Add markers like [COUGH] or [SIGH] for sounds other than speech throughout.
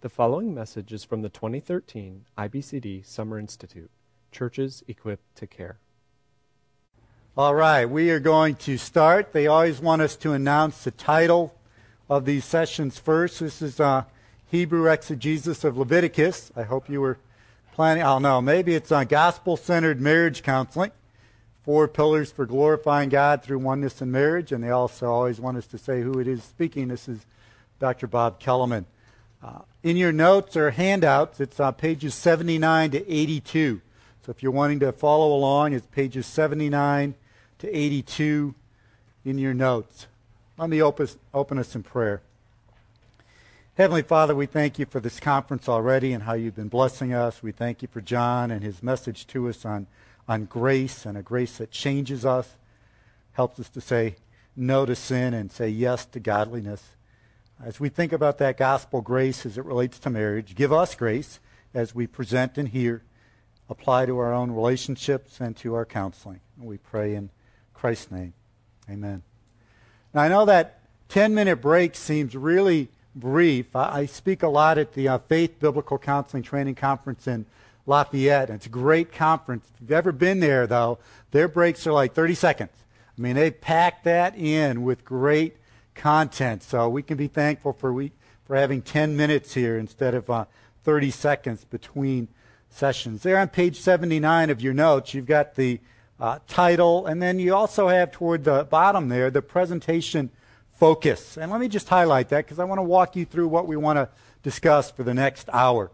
The following message is from the 2013 IBCD Summer Institute Churches Equipped to Care. All right, we are going to start. They always want us to announce the title of these sessions first. This is uh, Hebrew exegesis of Leviticus. I hope you were planning. I don't know. Maybe it's on gospel centered marriage counseling. Four pillars for glorifying God through oneness in marriage. And they also always want us to say who it is speaking. This is Dr. Bob Kellemen. Uh, in your notes or handouts, it's on pages 79 to 82. So if you're wanting to follow along, it's pages 79 to 82 in your notes. Let me open, open us in prayer. Heavenly Father, we thank you for this conference already and how you've been blessing us. We thank you for John and his message to us on, on grace and a grace that changes us, helps us to say no to sin and say yes to godliness. As we think about that gospel grace as it relates to marriage, give us grace as we present and hear, apply to our own relationships and to our counseling. We pray in Christ's name. Amen. Now, I know that 10 minute break seems really brief. I, I speak a lot at the uh, Faith Biblical Counseling Training Conference in Lafayette. And it's a great conference. If you've ever been there, though, their breaks are like 30 seconds. I mean, they pack that in with great content. So we can be thankful for we, for having 10 minutes here instead of uh, 30 seconds between sessions. There on page 79 of your notes, you've got the uh, title, and then you also have toward the bottom there the presentation focus. And let me just highlight that because I want to walk you through what we want to discuss for the next hour.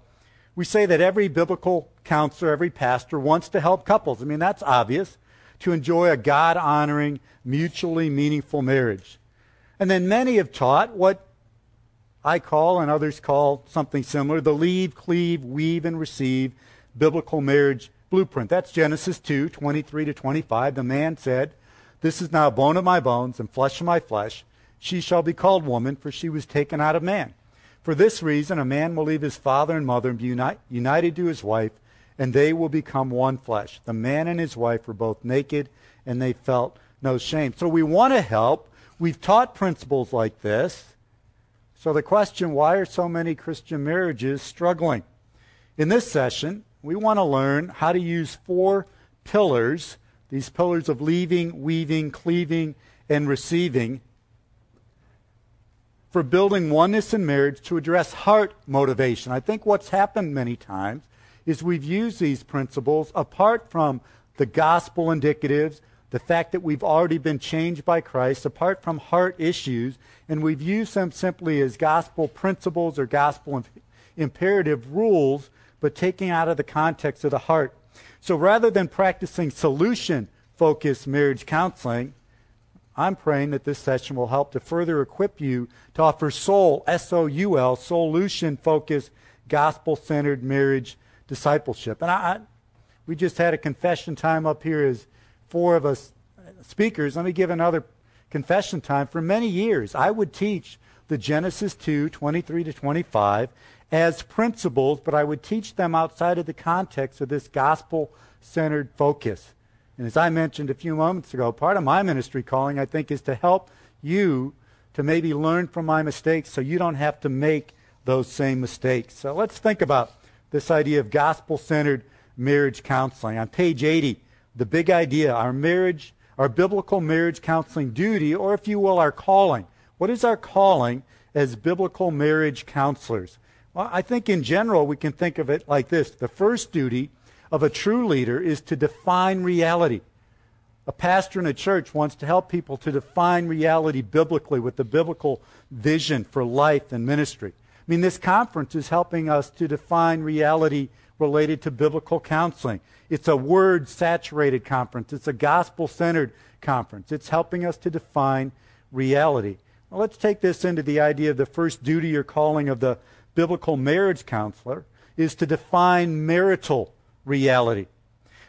We say that every biblical counselor, every pastor wants to help couples. I mean, that's obvious, to enjoy a God honoring, mutually meaningful marriage. And then many have taught what I call and others call something similar the leave, cleave, weave, and receive biblical marriage blueprint. That's Genesis 2 23 to 25. The man said, This is now bone of my bones and flesh of my flesh. She shall be called woman, for she was taken out of man. For this reason, a man will leave his father and mother and be uni- united to his wife, and they will become one flesh. The man and his wife were both naked, and they felt no shame. So we want to help. We've taught principles like this. So the question why are so many Christian marriages struggling? In this session, we want to learn how to use four pillars, these pillars of leaving, weaving, cleaving, and receiving, for building oneness in marriage to address heart motivation. I think what's happened many times is we've used these principles apart from the gospel indicatives, the fact that we've already been changed by Christ, apart from heart issues, and we've used them simply as gospel principles or gospel imperative rules, but taking out of the context of the heart. So rather than practicing solution focused marriage counseling, I'm praying that this session will help to further equip you to offer soul, S O U L, solution focused, gospel centered marriage discipleship. And I, I, we just had a confession time up here as four of us speakers. Let me give another confession time. For many years, I would teach the Genesis 2 23 to 25 as principles, but I would teach them outside of the context of this gospel centered focus. And as I mentioned a few moments ago, part of my ministry calling, I think, is to help you to maybe learn from my mistakes so you don't have to make those same mistakes. So let's think about this idea of gospel centered marriage counseling. On page 80, the big idea our marriage, our biblical marriage counseling duty, or if you will, our calling. What is our calling as biblical marriage counselors? Well, I think in general we can think of it like this the first duty of a true leader is to define reality. A pastor in a church wants to help people to define reality biblically with the biblical vision for life and ministry. I mean, this conference is helping us to define reality related to biblical counseling. It's a word saturated conference, it's a gospel centered conference. It's helping us to define reality. Well, let's take this into the idea of the first duty or calling of the biblical marriage counselor is to define marital reality.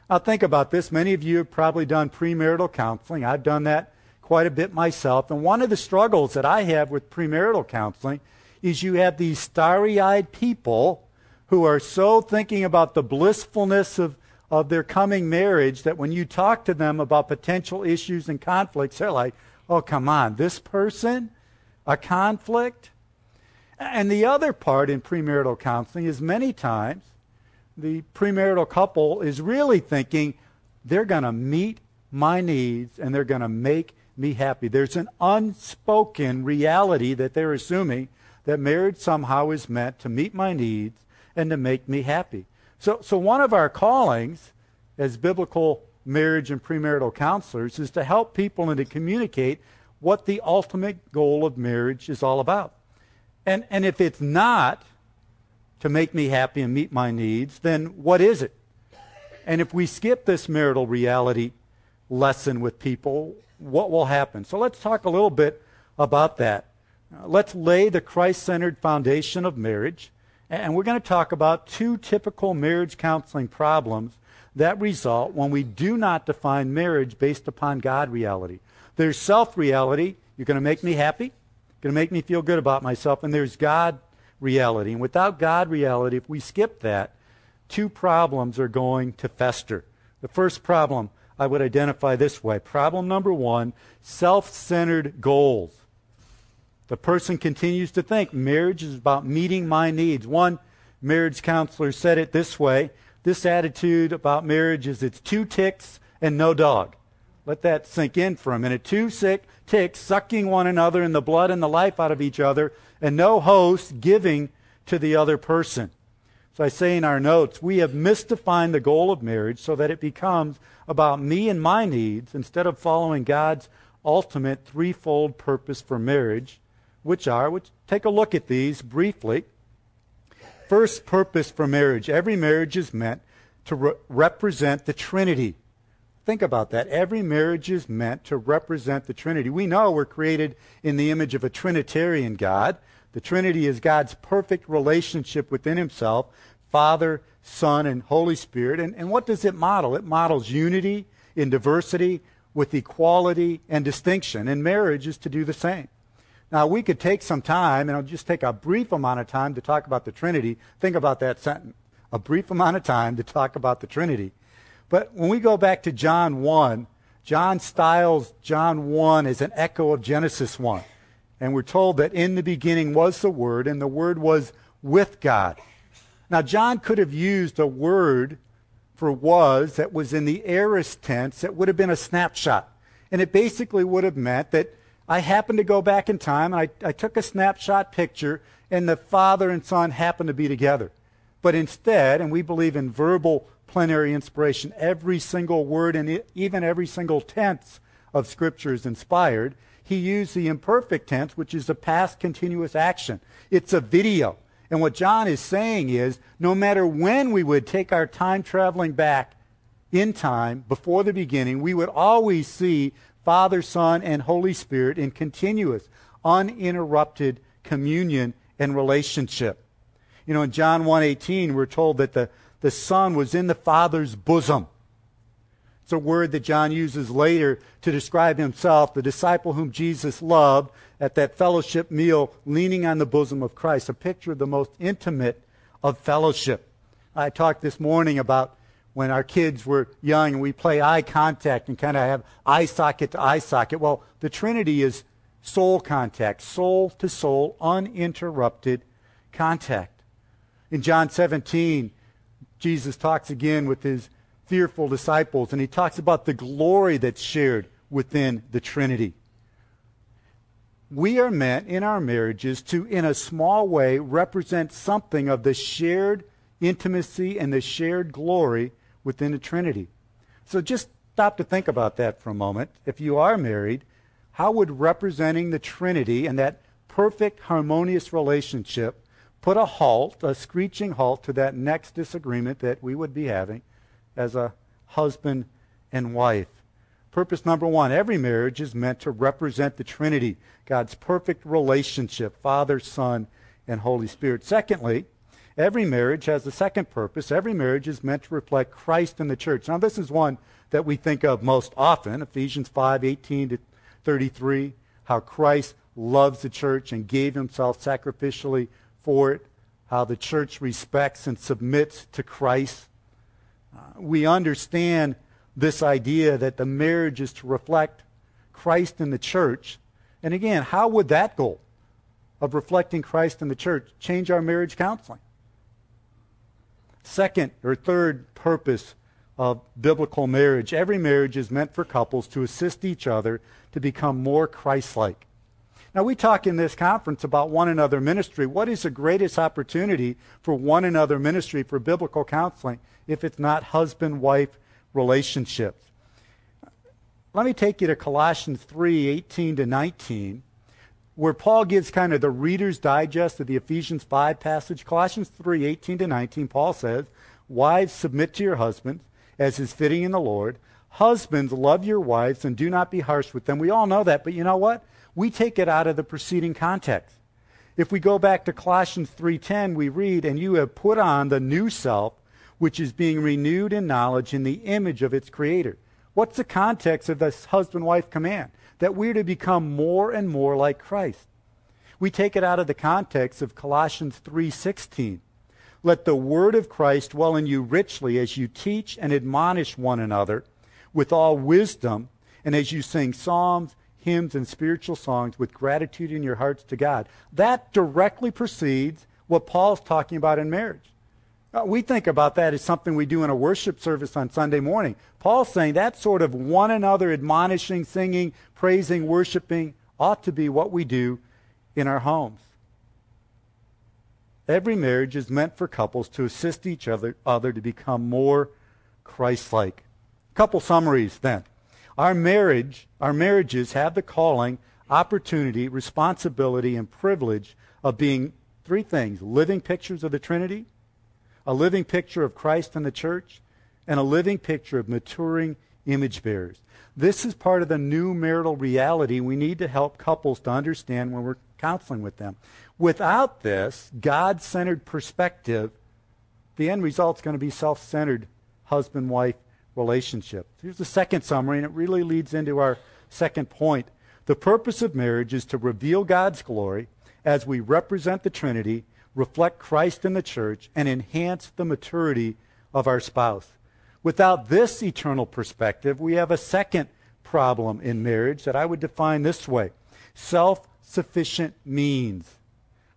Now, think about this. Many of you have probably done premarital counseling. I've done that quite a bit myself. And one of the struggles that I have with premarital counseling is you have these starry eyed people who are so thinking about the blissfulness of, of their coming marriage that when you talk to them about potential issues and conflicts, they're like, oh, come on, this person? A conflict? And the other part in premarital counseling is many times the premarital couple is really thinking they're going to meet my needs and they're going to make me happy. There's an unspoken reality that they're assuming that marriage somehow is meant to meet my needs and to make me happy. So, so one of our callings as biblical marriage and premarital counselors is to help people and to communicate what the ultimate goal of marriage is all about. And, and if it's not to make me happy and meet my needs, then what is it? And if we skip this marital reality lesson with people, what will happen? So let's talk a little bit about that. Let's lay the Christ centered foundation of marriage. And we're going to talk about two typical marriage counseling problems that result when we do not define marriage based upon God reality. There's self reality. You're going to make me happy, you're going to make me feel good about myself. And there's God reality. And without God reality, if we skip that, two problems are going to fester. The first problem I would identify this way problem number one self centered goals. The person continues to think marriage is about meeting my needs. One marriage counselor said it this way this attitude about marriage is it's two ticks and no dog. Let that sink in for a minute. Two sick ticks sucking one another in the blood and the life out of each other, and no host giving to the other person. So I say in our notes, we have misdefined the goal of marriage so that it becomes about me and my needs instead of following God's ultimate threefold purpose for marriage, which are, which take a look at these briefly. First purpose for marriage. Every marriage is meant to re- represent the Trinity. Think about that. Every marriage is meant to represent the Trinity. We know we're created in the image of a Trinitarian God. The Trinity is God's perfect relationship within Himself Father, Son, and Holy Spirit. And, and what does it model? It models unity in diversity with equality and distinction. And marriage is to do the same. Now, we could take some time, and I'll just take a brief amount of time to talk about the Trinity. Think about that sentence. A brief amount of time to talk about the Trinity. But when we go back to John 1, John styles John 1 as an echo of Genesis 1. And we're told that in the beginning was the Word, and the Word was with God. Now, John could have used a word for was that was in the aorist tense that would have been a snapshot. And it basically would have meant that I happened to go back in time and I, I took a snapshot picture and the father and son happened to be together. But instead, and we believe in verbal plenary inspiration, every single word and even every single tense of Scripture is inspired. He used the imperfect tense, which is a past continuous action. It's a video. And what John is saying is no matter when we would take our time traveling back in time before the beginning, we would always see Father, Son, and Holy Spirit in continuous, uninterrupted communion and relationship. You know, in John 1:18, we're told that the, the Son was in the Father's bosom. It's a word that John uses later to describe himself, the disciple whom Jesus loved at that fellowship meal, leaning on the bosom of Christ, a picture of the most intimate of fellowship. I talked this morning about when our kids were young and we play eye contact and kind of have eye socket to eye socket. Well, the Trinity is soul contact, soul to soul, uninterrupted contact. In John 17, Jesus talks again with his fearful disciples, and he talks about the glory that's shared within the Trinity. We are meant in our marriages to, in a small way, represent something of the shared intimacy and the shared glory within the Trinity. So just stop to think about that for a moment. If you are married, how would representing the Trinity and that perfect, harmonious relationship put a halt, a screeching halt to that next disagreement that we would be having as a husband and wife. Purpose number one every marriage is meant to represent the Trinity, God's perfect relationship, Father, Son, and Holy Spirit. Secondly, every marriage has a second purpose. Every marriage is meant to reflect Christ in the church. Now, this is one that we think of most often Ephesians 5 18 to 33, how Christ loves the church and gave himself sacrificially for it, how the church respects and submits to Christ uh, we understand this idea that the marriage is to reflect Christ in the church. And again, how would that goal of reflecting Christ in the church? Change our marriage counseling. Second or third purpose of biblical marriage every marriage is meant for couples to assist each other to become more Christ like. Now, we talk in this conference about one another ministry. What is the greatest opportunity for one another ministry for biblical counseling if it's not husband wife relationships? Let me take you to Colossians 3 18 to 19, where Paul gives kind of the reader's digest of the Ephesians 5 passage. Colossians 3 18 to 19, Paul says, Wives, submit to your husbands as is fitting in the Lord. Husbands, love your wives and do not be harsh with them. We all know that, but you know what? we take it out of the preceding context. If we go back to Colossians 3:10, we read, "And you have put on the new self, which is being renewed in knowledge in the image of its creator." What's the context of this husband-wife command? That we're to become more and more like Christ. We take it out of the context of Colossians 3:16. Let the word of Christ dwell in you richly as you teach and admonish one another with all wisdom, and as you sing psalms hymns and spiritual songs with gratitude in your hearts to God. That directly precedes what Paul's talking about in marriage. Uh, we think about that as something we do in a worship service on Sunday morning. Paul's saying that sort of one another admonishing, singing, praising, worshiping ought to be what we do in our homes. Every marriage is meant for couples to assist each other, other to become more Christ like. Couple summaries then. Our marriage, our marriages have the calling, opportunity, responsibility, and privilege of being three things living pictures of the Trinity, a living picture of Christ and the church, and a living picture of maturing image bearers. This is part of the new marital reality we need to help couples to understand when we're counseling with them. Without this God centered perspective, the end result is going to be self centered husband wife relationship. Here's the second summary, and it really leads into our second point. The purpose of marriage is to reveal God's glory as we represent the Trinity, reflect Christ in the church, and enhance the maturity of our spouse. Without this eternal perspective, we have a second problem in marriage that I would define this way self sufficient means.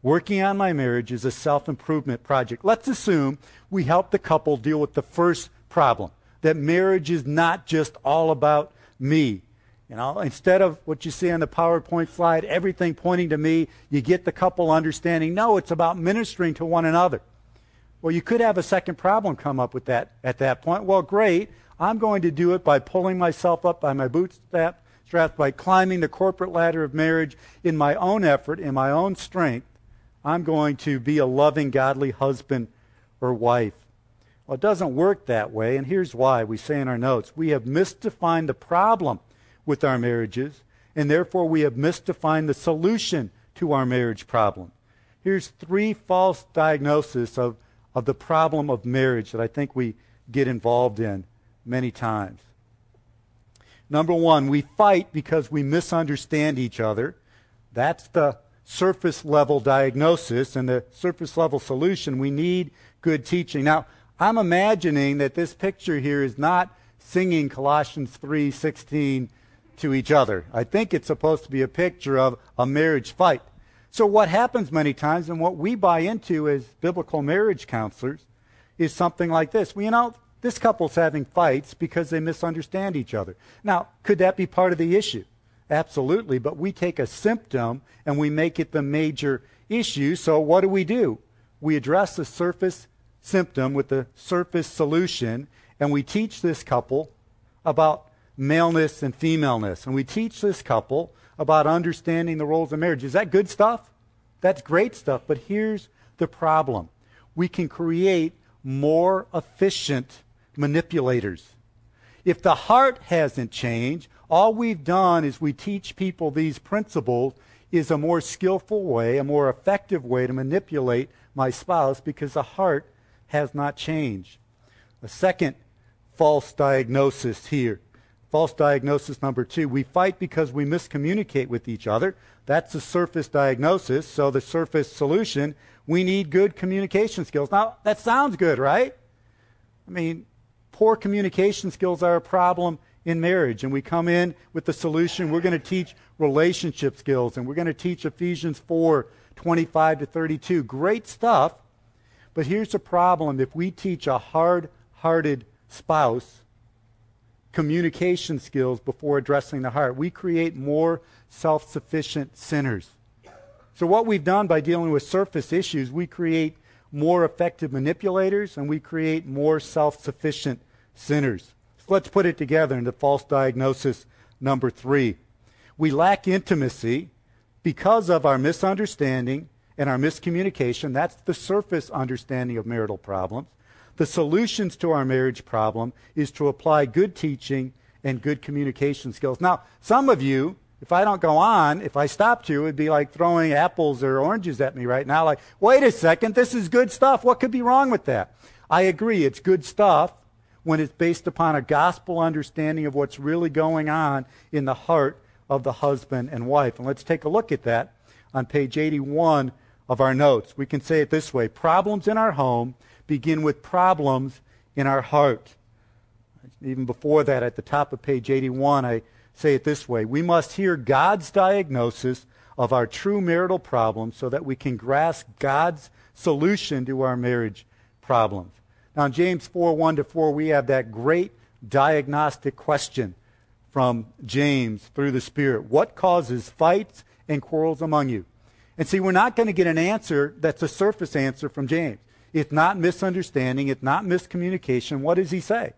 Working on my marriage is a self improvement project. Let's assume we help the couple deal with the first problem that marriage is not just all about me. You know, instead of what you see on the PowerPoint slide, everything pointing to me, you get the couple understanding, no, it's about ministering to one another. Well, you could have a second problem come up with that at that point. Well, great. I'm going to do it by pulling myself up by my bootstraps, by climbing the corporate ladder of marriage in my own effort, in my own strength. I'm going to be a loving, godly husband or wife. Well, it doesn't work that way, and here's why. We say in our notes we have misdefined the problem with our marriages, and therefore we have misdefined the solution to our marriage problem. Here's three false diagnoses of, of the problem of marriage that I think we get involved in many times. Number one, we fight because we misunderstand each other. That's the surface level diagnosis and the surface level solution. We need good teaching. Now, I'm imagining that this picture here is not singing Colossians 3:16 to each other. I think it's supposed to be a picture of a marriage fight. So what happens many times and what we buy into as biblical marriage counselors is something like this. Well, you know, this couple's having fights because they misunderstand each other. Now, could that be part of the issue? Absolutely, but we take a symptom and we make it the major issue. So what do we do? We address the surface symptom with the surface solution, and we teach this couple about maleness and femaleness. And we teach this couple about understanding the roles of marriage. Is that good stuff? That's great stuff. But here's the problem we can create more efficient manipulators. If the heart hasn't changed, all we've done is we teach people these principles is a more skillful way, a more effective way to manipulate my spouse because the heart has not changed. A second false diagnosis here. False diagnosis number two. We fight because we miscommunicate with each other. That's the surface diagnosis. So, the surface solution, we need good communication skills. Now, that sounds good, right? I mean, poor communication skills are a problem in marriage. And we come in with the solution. We're going to teach relationship skills, and we're going to teach Ephesians 4 25 to 32. Great stuff. But here's the problem if we teach a hard hearted spouse communication skills before addressing the heart, we create more self sufficient sinners. So, what we've done by dealing with surface issues, we create more effective manipulators and we create more self sufficient sinners. So let's put it together into false diagnosis number three. We lack intimacy because of our misunderstanding and our miscommunication. That's the surface understanding of marital problems. The solutions to our marriage problem is to apply good teaching and good communication skills. Now, some of you, if I don't go on, if I stopped you, it'd be like throwing apples or oranges at me right now. Like, wait a second, this is good stuff. What could be wrong with that? I agree, it's good stuff when it's based upon a gospel understanding of what's really going on in the heart of the husband and wife. And let's take a look at that on page 81 of our notes. We can say it this way Problems in our home begin with problems in our heart. Even before that, at the top of page 81, I say it this way We must hear God's diagnosis of our true marital problems so that we can grasp God's solution to our marriage problems. Now, in James 4 1 to 4, we have that great diagnostic question from James through the Spirit. What causes fights and quarrels among you? And see, we're not going to get an answer that's a surface answer from James. It's not misunderstanding, it's not miscommunication. What does he say?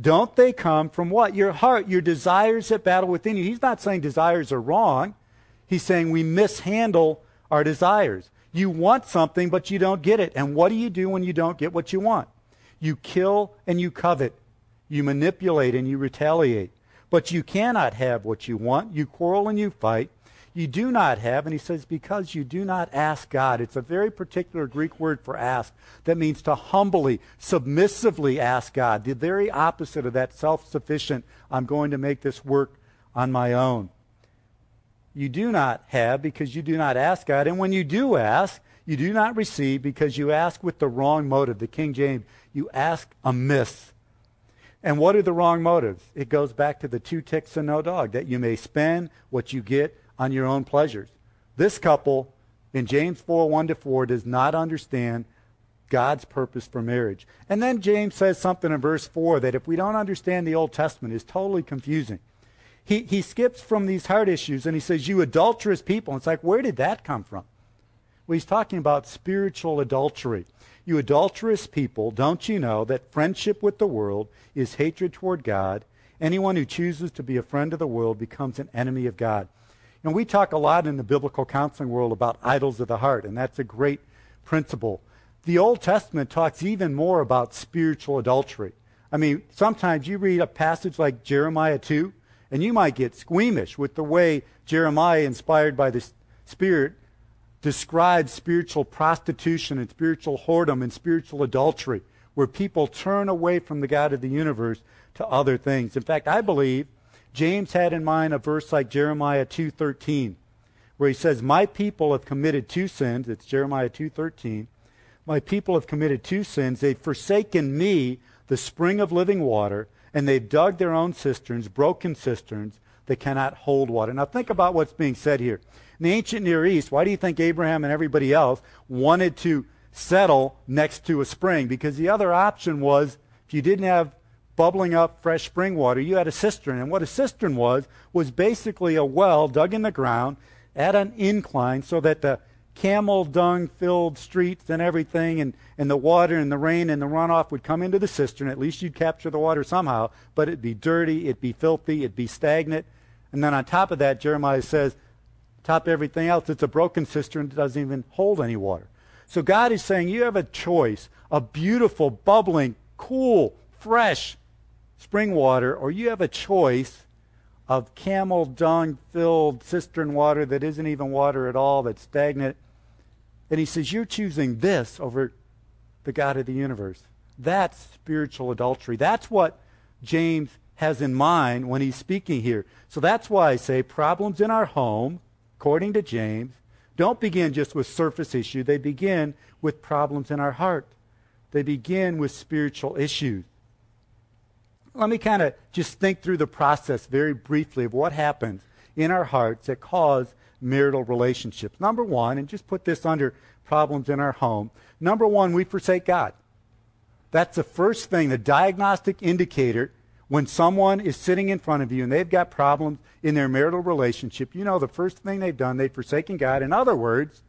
Don't they come from what? Your heart, your desires that battle within you. He's not saying desires are wrong. He's saying we mishandle our desires. You want something, but you don't get it. And what do you do when you don't get what you want? You kill and you covet. You manipulate and you retaliate. But you cannot have what you want. You quarrel and you fight. You do not have, and he says, because you do not ask God. It's a very particular Greek word for ask that means to humbly, submissively ask God. The very opposite of that self sufficient, I'm going to make this work on my own. You do not have because you do not ask God. And when you do ask, you do not receive because you ask with the wrong motive. The King James, you ask amiss. And what are the wrong motives? It goes back to the two ticks and no dog, that you may spend what you get on your own pleasures. This couple in James 4 1 to 4 does not understand God's purpose for marriage. And then James says something in verse 4 that if we don't understand the Old Testament is totally confusing. He, he skips from these heart issues and he says, You adulterous people. It's like, where did that come from? Well, he's talking about spiritual adultery. You adulterous people, don't you know that friendship with the world is hatred toward God? Anyone who chooses to be a friend of the world becomes an enemy of God. Know, we talk a lot in the biblical counseling world about idols of the heart, and that's a great principle. The Old Testament talks even more about spiritual adultery. I mean, sometimes you read a passage like Jeremiah 2, and you might get squeamish with the way Jeremiah, inspired by the Spirit, describes spiritual prostitution and spiritual whoredom and spiritual adultery, where people turn away from the God of the universe to other things. In fact, I believe James had in mind a verse like Jeremiah 2:13, where he says, "My people have committed two sins." It's Jeremiah 2:13. "My people have committed two sins. They've forsaken me, the spring of living water, and they've dug their own cisterns, broken cisterns that cannot hold water." Now think about what's being said here. In the ancient Near East, why do you think Abraham and everybody else wanted to settle next to a spring? Because the other option was if you didn't have bubbling up fresh spring water, you had a cistern. And what a cistern was, was basically a well dug in the ground at an incline so that the camel dung filled streets and everything and, and the water and the rain and the runoff would come into the cistern. At least you'd capture the water somehow, but it'd be dirty, it'd be filthy, it'd be stagnant. And then on top of that, Jeremiah says, top everything else, it's a broken cistern that doesn't even hold any water. So God is saying you have a choice a beautiful, bubbling, cool, fresh spring water, or you have a choice of camel dung filled cistern water that isn't even water at all, that's stagnant. And he says, You're choosing this over the God of the universe. That's spiritual adultery. That's what James has in mind when he's speaking here. So that's why I say problems in our home according to James, don't begin just with surface issue. They begin with problems in our heart. They begin with spiritual issues. Let me kind of just think through the process very briefly of what happens in our hearts that cause marital relationships. Number one, and just put this under problems in our home. Number one, we forsake God. That's the first thing, the diagnostic indicator when someone is sitting in front of you and they've got problems in their marital relationship. You know, the first thing they've done, they've forsaken God. In other words,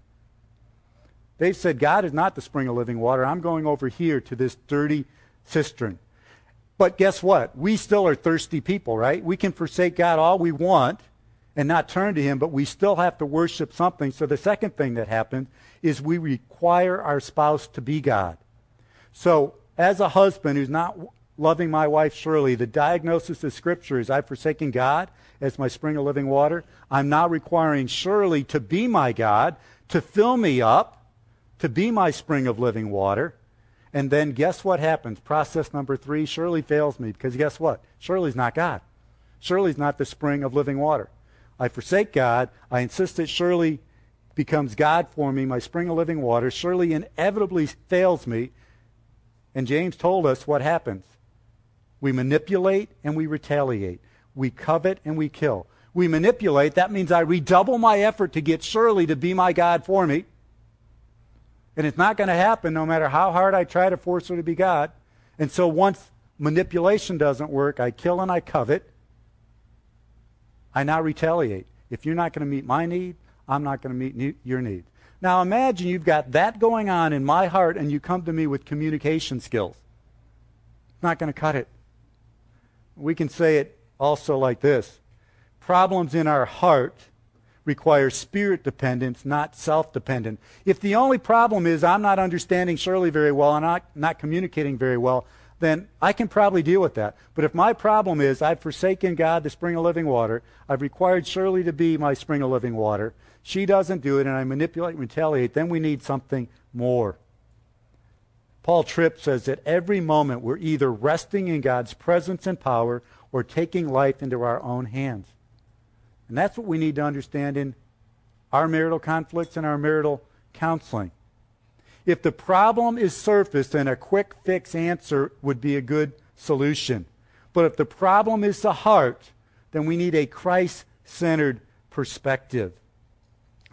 they've said, God is not the spring of living water. I'm going over here to this dirty cistern. But guess what? We still are thirsty people, right? We can forsake God all we want and not turn to Him, but we still have to worship something. So the second thing that happens is we require our spouse to be God. So as a husband who's not loving my wife Shirley, the diagnosis of Scripture is I've forsaken God as my spring of living water. I'm now requiring Shirley to be my God, to fill me up, to be my spring of living water. And then guess what happens? Process number three Shirley fails me because guess what? Shirley's not God. Shirley's not the spring of living water. I forsake God. I insist that Shirley becomes God for me, my spring of living water. Shirley inevitably fails me. And James told us what happens. We manipulate and we retaliate. We covet and we kill. We manipulate, that means I redouble my effort to get Shirley to be my God for me. And it's not going to happen no matter how hard I try to force her to be God. And so once manipulation doesn't work, I kill and I covet. I now retaliate. If you're not going to meet my need, I'm not going to meet your need. Now imagine you've got that going on in my heart and you come to me with communication skills. Not going to cut it. We can say it also like this Problems in our heart require spirit dependence, not self dependent. If the only problem is I'm not understanding Shirley very well and not, not communicating very well, then I can probably deal with that. But if my problem is I've forsaken God, the spring of living water, I've required Shirley to be my spring of living water, she doesn't do it, and I manipulate and retaliate, then we need something more. Paul Tripp says that every moment we're either resting in God's presence and power or taking life into our own hands. And that's what we need to understand in our marital conflicts and our marital counseling. If the problem is surface, then a quick fix answer would be a good solution. But if the problem is the heart, then we need a Christ centered perspective.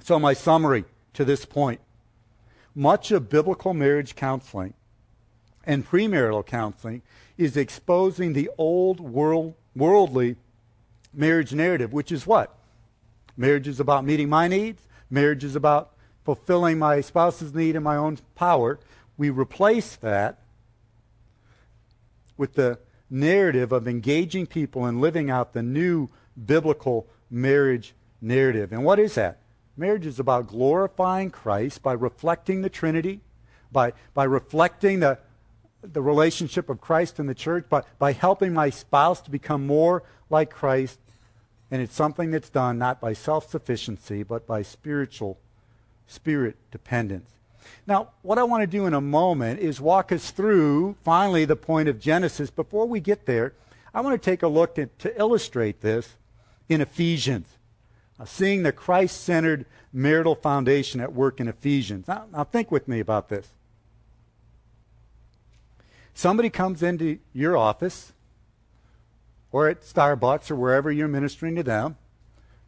So, my summary to this point much of biblical marriage counseling and premarital counseling is exposing the old world, worldly marriage narrative, which is what? Marriage is about meeting my needs, marriage is about fulfilling my spouse's need in my own power, we replace that with the narrative of engaging people and living out the new biblical marriage narrative. And what is that? Marriage is about glorifying Christ by reflecting the Trinity, by, by reflecting the, the relationship of Christ and the church, by, by helping my spouse to become more like Christ. And it's something that's done not by self sufficiency, but by spiritual spirit dependence. Now, what I want to do in a moment is walk us through finally the point of Genesis. Before we get there, I want to take a look at, to illustrate this in Ephesians, uh, seeing the Christ centered marital foundation at work in Ephesians. Now, now, think with me about this. Somebody comes into your office or at Starbucks or wherever you're ministering to them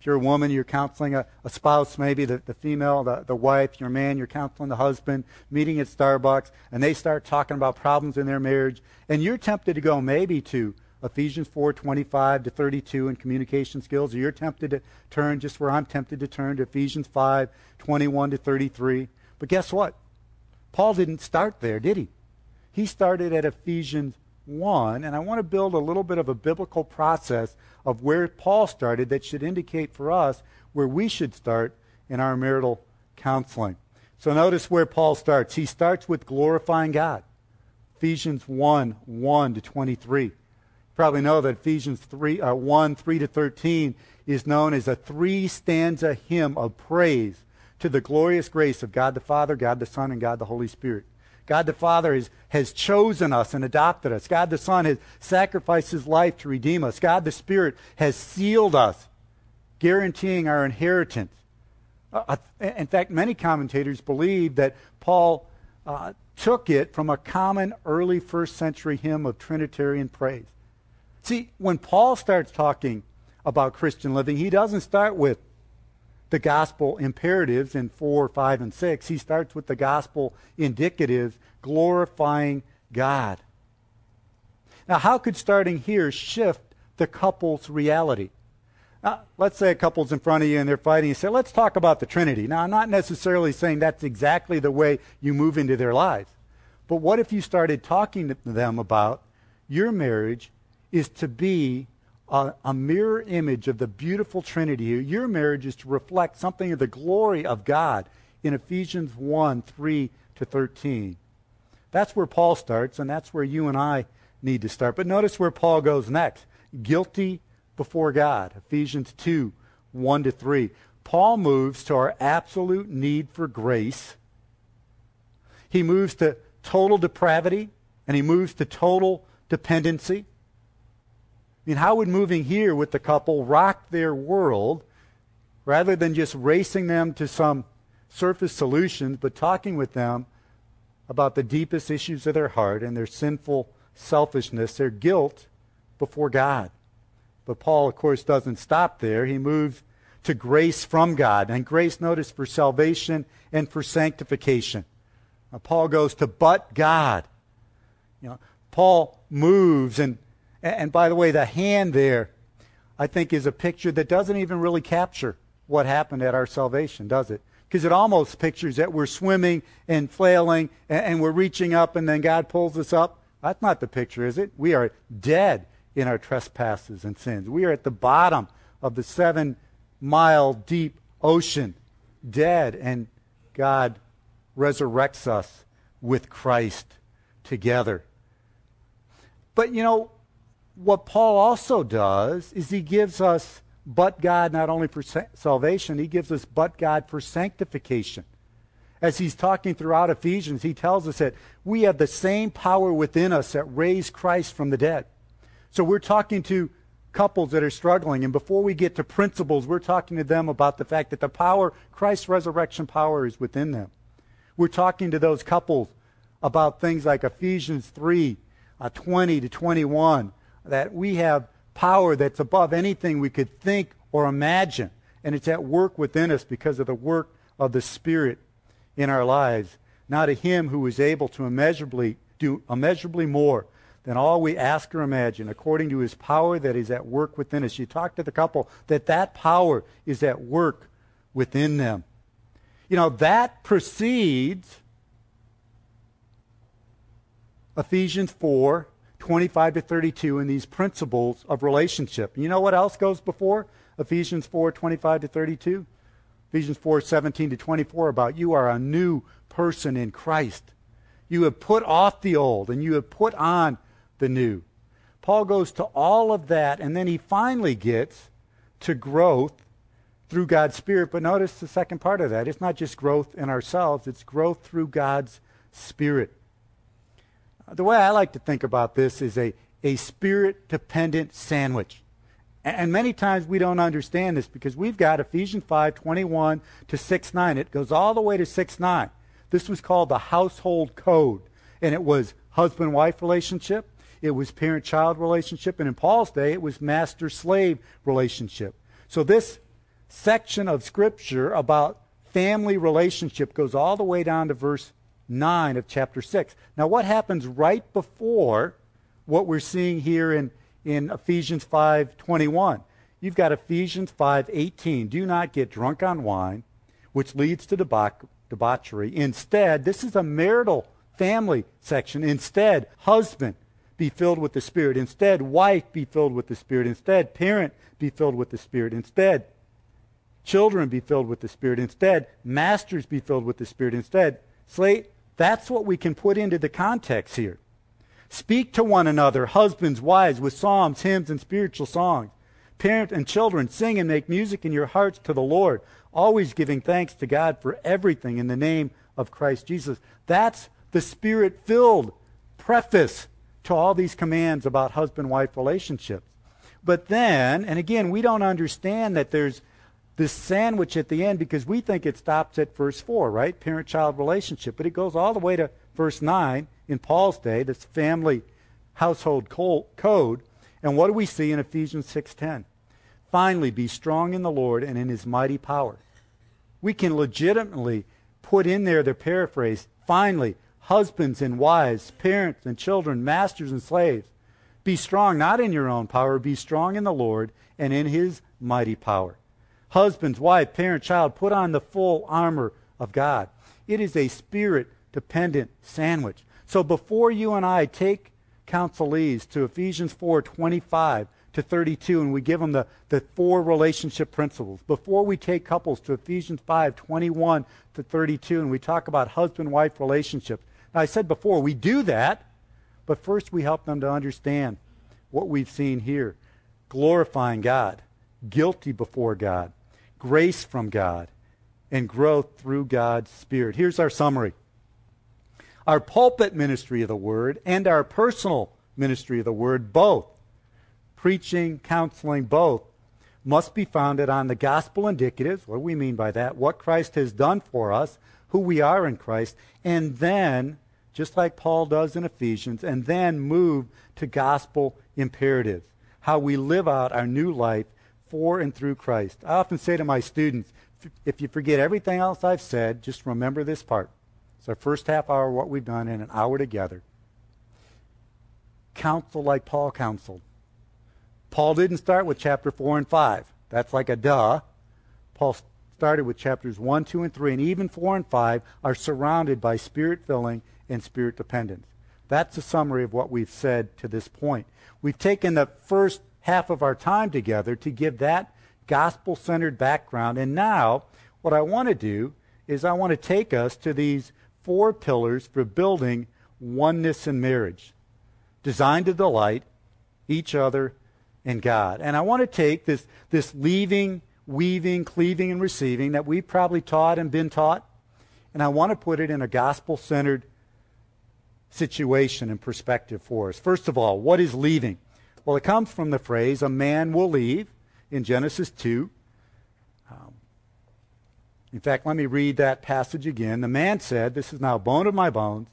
if you're a woman, you're counseling a, a spouse, maybe the, the female, the, the wife, your man, you're counseling the husband, meeting at Starbucks, and they start talking about problems in their marriage, and you're tempted to go maybe to Ephesians 4 25 to 32 in communication skills, or you're tempted to turn just where I'm tempted to turn to Ephesians 5 21 to 33. But guess what? Paul didn't start there, did he? He started at Ephesians 1, and I want to build a little bit of a biblical process of where Paul started that should indicate for us where we should start in our marital counseling. So notice where Paul starts. He starts with glorifying God. Ephesians 1 1 to 23. You probably know that Ephesians 3, uh, 1 3 to 13 is known as a three stanza hymn of praise to the glorious grace of God the Father, God the Son, and God the Holy Spirit. God the Father is, has chosen us and adopted us. God the Son has sacrificed his life to redeem us. God the Spirit has sealed us, guaranteeing our inheritance. Uh, uh in fact, many commentators believe that Paul uh, took it from a common early first century hymn of Trinitarian praise. See, when Paul starts talking about Christian living, he doesn't start with the gospel imperatives in 4, 5, and 6. He starts with the gospel indicatives, glorifying God. Now, how could starting here shift the couple's reality? Now, let's say a couple's in front of you and they're fighting. You say, let's talk about the Trinity. Now, I'm not necessarily saying that's exactly the way you move into their lives. But what if you started talking to them about your marriage is to be a, a, mirror image of the beautiful Trinity? Your marriage is to reflect something of the glory of God in Ephesians 1 3 to 13. That's where Paul starts, and that's where you and I need to start. But notice where Paul goes next guilty before God. Ephesians 2 1 to 3. Paul moves to our absolute need for grace. He moves to total depravity and he moves to total dependency. I mean, how would moving here with the couple rock their world rather than just racing them to some surface solutions, but talking with them about the deepest issues of their heart and their sinful selfishness, their guilt before God? But Paul, of course, doesn't stop there. He moves to grace from God. And grace, notice, for salvation and for sanctification. Now, Paul goes to but God. You know, Paul moves, and, and by the way, the hand there, I think, is a picture that doesn't even really capture what happened at our salvation, does it? Because it almost pictures that we're swimming and flailing and, we're reaching up and then God pulls us up. That's not the picture, is it? We are dead in our trespasses and sins. We are at the bottom of the seven mile deep ocean, dead, and God resurrects us with Christ together. But you know, what Paul also does is he gives us but God not only for salvation, he gives us but God for sanctification. As he's talking throughout Ephesians, he tells us that we have the same power within us that raised Christ from the dead. So we're talking to couples that are struggling. And before we get to principles, we're talking to them about the fact that the power, Christ's resurrection power, is within them. We're talking to those couples about things like Ephesians 3 uh, 20 to 21, that we have power that's above anything we could think or imagine. And it's at work within us because of the work of the Spirit in our lives. Now to Him who is able to immeasurably do immeasurably more than all we ask or imagine, according to his power that is at work within us. You talk to the couple that that power is at work within them. You know, that precedes Ephesians 4 25 to 32 in these principles of relationship. You know what else goes before Ephesians 4 25 to 32? Ephesians 4 17 to 24 about you are a new person in Christ. You have put off the old and you have put on the new. Paul goes to all of that, and then he finally gets to growth through God's Spirit. But notice the second part of that. It's not just growth in ourselves, it's growth through God's Spirit. The way I like to think about this is a, a spirit dependent sandwich. And many times we don't understand this because we've got Ephesians 5 21 to 6 9. It goes all the way to 6 9. This was called the household code. And it was husband wife relationship, it was parent child relationship, and in Paul's day, it was master slave relationship. So this section of Scripture about family relationship goes all the way down to verse 9 of chapter 6. Now, what happens right before what we're seeing here in, in Ephesians 5.21? You've got Ephesians 5.18. Do not get drunk on wine, which leads to debauch- debauchery. Instead, this is a marital family section. Instead, husband, be filled with the Spirit. Instead, wife, be filled with the Spirit. Instead, parent, be filled with the Spirit. Instead, children, be filled with the Spirit. Instead, masters, be filled with the Spirit. Instead, slate, that's what we can put into the context here. Speak to one another, husbands, wives, with psalms, hymns, and spiritual songs. Parent and children, sing and make music in your hearts to the Lord, always giving thanks to God for everything in the name of Christ Jesus. That's the spirit filled preface to all these commands about husband wife relationships. But then, and again, we don't understand that there's this sandwich at the end because we think it stops at verse 4, right? Parent child relationship. But it goes all the way to verse 9 in Paul's day, this family household code. And what do we see in Ephesians 6:10? Finally, be strong in the Lord and in his mighty power. We can legitimately put in there the paraphrase finally, husbands and wives, parents and children, masters and slaves. Be strong, not in your own power, be strong in the Lord and in his mighty power. Husbands, wife, parent, child, put on the full armor of God. It is a spirit dependent sandwich. So before you and I take counselees to Ephesians 4 25 to 32, and we give them the, the four relationship principles. Before we take couples to Ephesians 5 21 to 32, and we talk about husband wife relationships. Now, I said before, we do that, but first we help them to understand what we've seen here glorifying God, guilty before God, grace from God, and growth through God's Spirit. Here's our summary our pulpit ministry of the Word and our personal ministry of the Word, both preaching, counseling, both, must be founded on the gospel indicatives. What do we mean by that? What Christ has done for us, who we are in Christ, and then, just like Paul does in Ephesians, and then move to gospel imperatives, how we live out our new life for and through Christ. I often say to my students, if you forget everything else I've said, just remember this part. It's our first half hour, what we've done in an hour together. Counsel like Paul counseled. Paul didn't start with chapter 4 and 5. That's like a duh. Paul started with chapters 1, 2, and 3, and even 4 and 5 are surrounded by spirit filling and spirit dependence. That's a summary of what we've said to this point. We've taken the first half of our time together to give that gospel centered background, and now what I want to do is I want to take us to these four pillars for building oneness in marriage, designed to delight each other in God. And I want to take this, this leaving, weaving, cleaving, and receiving that we've probably taught and been taught, and I want to put it in a gospel centered situation and perspective for us. First of all, what is leaving? Well, it comes from the phrase, a man will leave in Genesis 2. Um, in fact, let me read that passage again. The man said, This is now bone of my bones,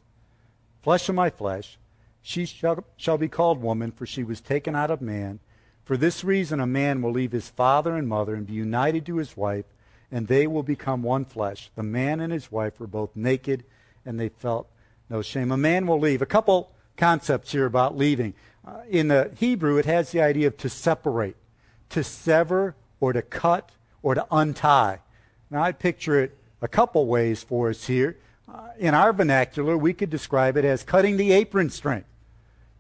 flesh of my flesh. She shall, shall be called woman, for she was taken out of man. For this reason, a man will leave his father and mother and be united to his wife, and they will become one flesh. The man and his wife were both naked, and they felt no shame. A man will leave. A couple concepts here about leaving. Uh, in the Hebrew, it has the idea of to separate, to sever, or to cut, or to untie. Now, I picture it a couple ways for us here. Uh, in our vernacular, we could describe it as cutting the apron string.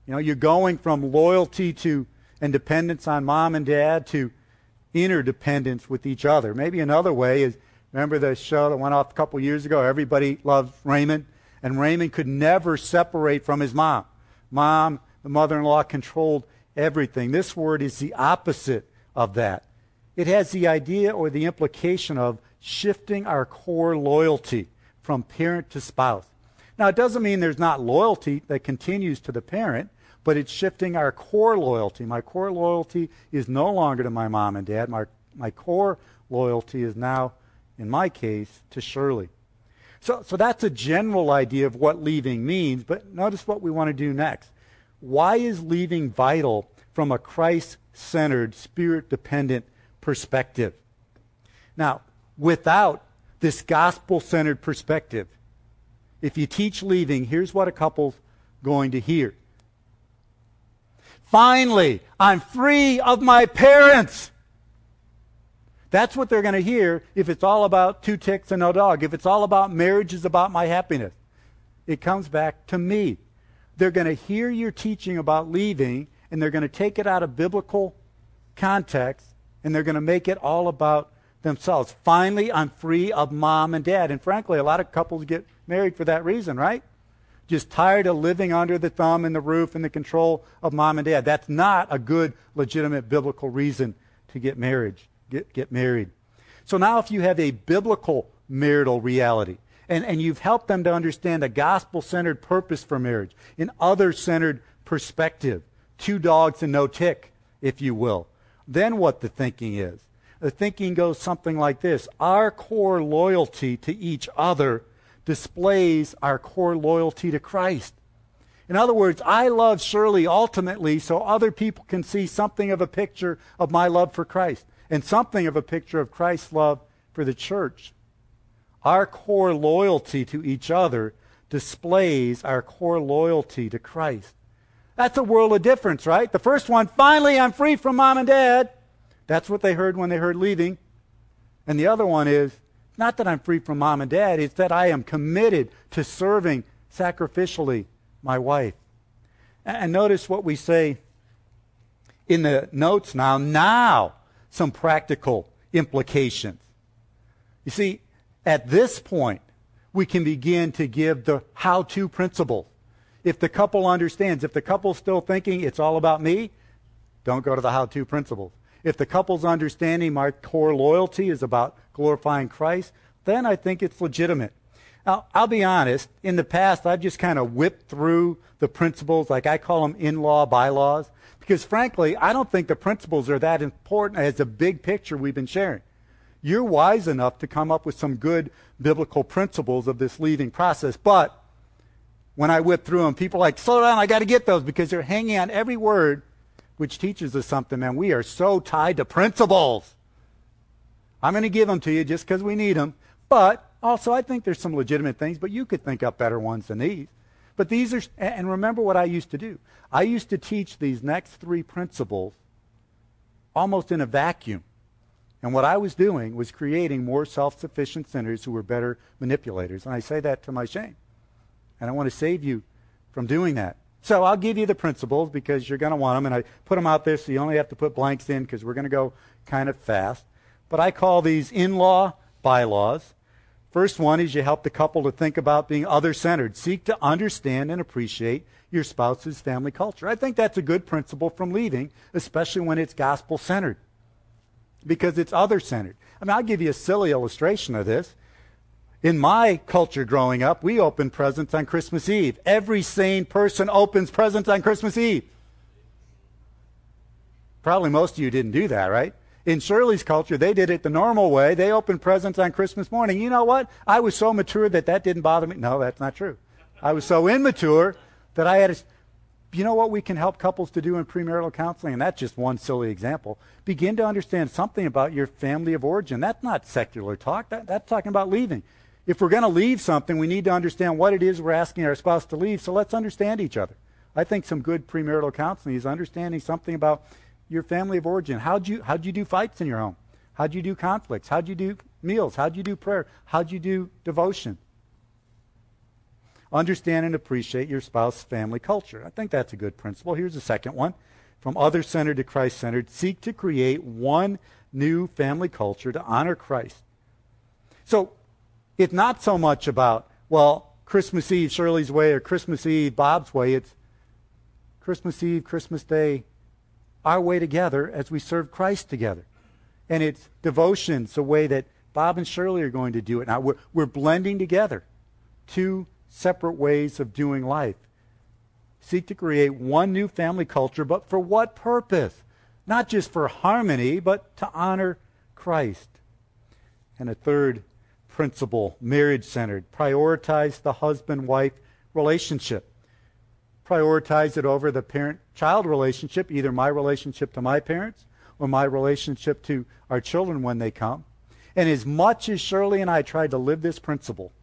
You know, you're going from loyalty to and dependence on mom and dad to interdependence with each other. Maybe another way is remember the show that went off a couple years ago? Everybody loves Raymond, and Raymond could never separate from his mom. Mom, the mother in law, controlled everything. This word is the opposite of that. It has the idea or the implication of shifting our core loyalty from parent to spouse. Now, it doesn't mean there's not loyalty that continues to the parent but it's shifting our core loyalty. My core loyalty is no longer to my mom and dad. My, my core loyalty is now, in my case, to Shirley. So, so that's a general idea of what leaving means, but notice what we want to do next. Why is leaving vital from a Christ centered, spirit dependent perspective? Now, without this gospel centered perspective, if you teach leaving, here's what a couple's going to hear. Finally, I'm free of my parents. That's what they're going to hear if it's all about two ticks and no dog. If it's all about marriage is about my happiness. It comes back to me. They're going to hear your teaching about leaving and they're going to take it out of biblical context and they're going to make it all about themselves. Finally, I'm free of mom and dad. And frankly, a lot of couples get married for that reason, right? just tired of living under the thumb and the roof and the control of mom and dad. That's not a good, legitimate biblical reason to get married. Get, get married. So now, if you have a biblical marital reality, and, and you've helped them to understand a gospel centered purpose for marriage, an other centered perspective, two dogs and no tick, if you will, then what the thinking is. The thinking goes something like this Our core loyalty to each other displays our core loyalty to Christ. In other words, I love Shirley ultimately so other people can see something of a picture of my love for Christ and something of a picture of Christ's love for the church. Our core loyalty to each other displays our core loyalty to Christ. That's a world of difference, right? The first one, finally, I'm free from mom and dad. That's what they heard when they heard leaving. And the other one is, not that I'm free from mom and dad, it's that I am committed to serving sacrificially my wife. And notice what we say in the notes now. Now, some practical implications. You see, at this point, we can begin to give the how to principle. If the couple understands, if the couple's still thinking it's all about me, don't go to the how to principles. If the couple's understanding my core loyalty is about glorifying Christ, then I think it's legitimate. Now, I'll be honest, in the past, I've just kind of whipped through the principles, like I call them in law bylaws, because frankly, I don't think the principles are that important as the big picture we've been sharing. You're wise enough to come up with some good biblical principles of this leaving process, but when I whip through them, people are like, slow down, I got to get those because they're hanging on every word which teaches us something, man. We are so tied to principles. I'm going to give them to you just because we need them. But also, I think there's some legitimate things, but you could think up better ones than these. But these are, and remember what I used to do. I used to teach these next three principles almost in a vacuum. And what I was doing was creating more self sufficient sinners who were better manipulators. And I say that to my shame. And I want to save you from doing that. So I'll give you the principles because you're going to want them, and I put them out there so you only have to put blanks in because we're going to go kind of fast. But I call these in law bylaws. First one is you help the couple to think about being other centered. Seek to understand and appreciate your spouse's family culture. I think that's a good principle from leaving, especially when it's gospel centered because it's other centered. I mean, I'll give you a silly illustration of this. In my culture growing up, we opened presents on Christmas Eve. Every sane person opens presents on Christmas Eve. Probably most of you didn't do that, right? In Shirley's culture, they did it the normal way. They opened presents on Christmas morning. You know what? I was so mature that that didn't bother me. No, that's not true. I was so immature that I had to. You know what we can help couples to do in premarital counseling? And that's just one silly example. Begin to understand something about your family of origin. That's not secular talk. That, that's talking about leaving if we're going to leave something, we need to understand what it is we're asking our spouse to leave. So let's understand each other. I think some good premarital counseling is understanding something about your family of origin. How'd you, how'd you do fights in your home? How'd you do conflicts? How'd you do meals? How'd you do prayer? How'd you do devotion? Understand and appreciate your spouse's family culture. I think that's a good principle. Here's the second one. From other centered to Christ centered, seek to create one new family culture to honor Christ. So, it's not so much about, well, Christmas Eve Shirley's way or Christmas Eve Bob's way. It's Christmas Eve, Christmas Day, our way together as we serve Christ together. And it's devotions, the way that Bob and Shirley are going to do it. Now, we're, we're blending together two separate ways of doing life. Seek to create one new family culture, but for what purpose? Not just for harmony, but to honor Christ. And a third principle, marriage centered. Prioritize the husband wife relationship. Prioritize it over the parent child relationship, either my relationship to my parents or my relationship to our children when they come. And as much as Shirley and I tried to live this principle,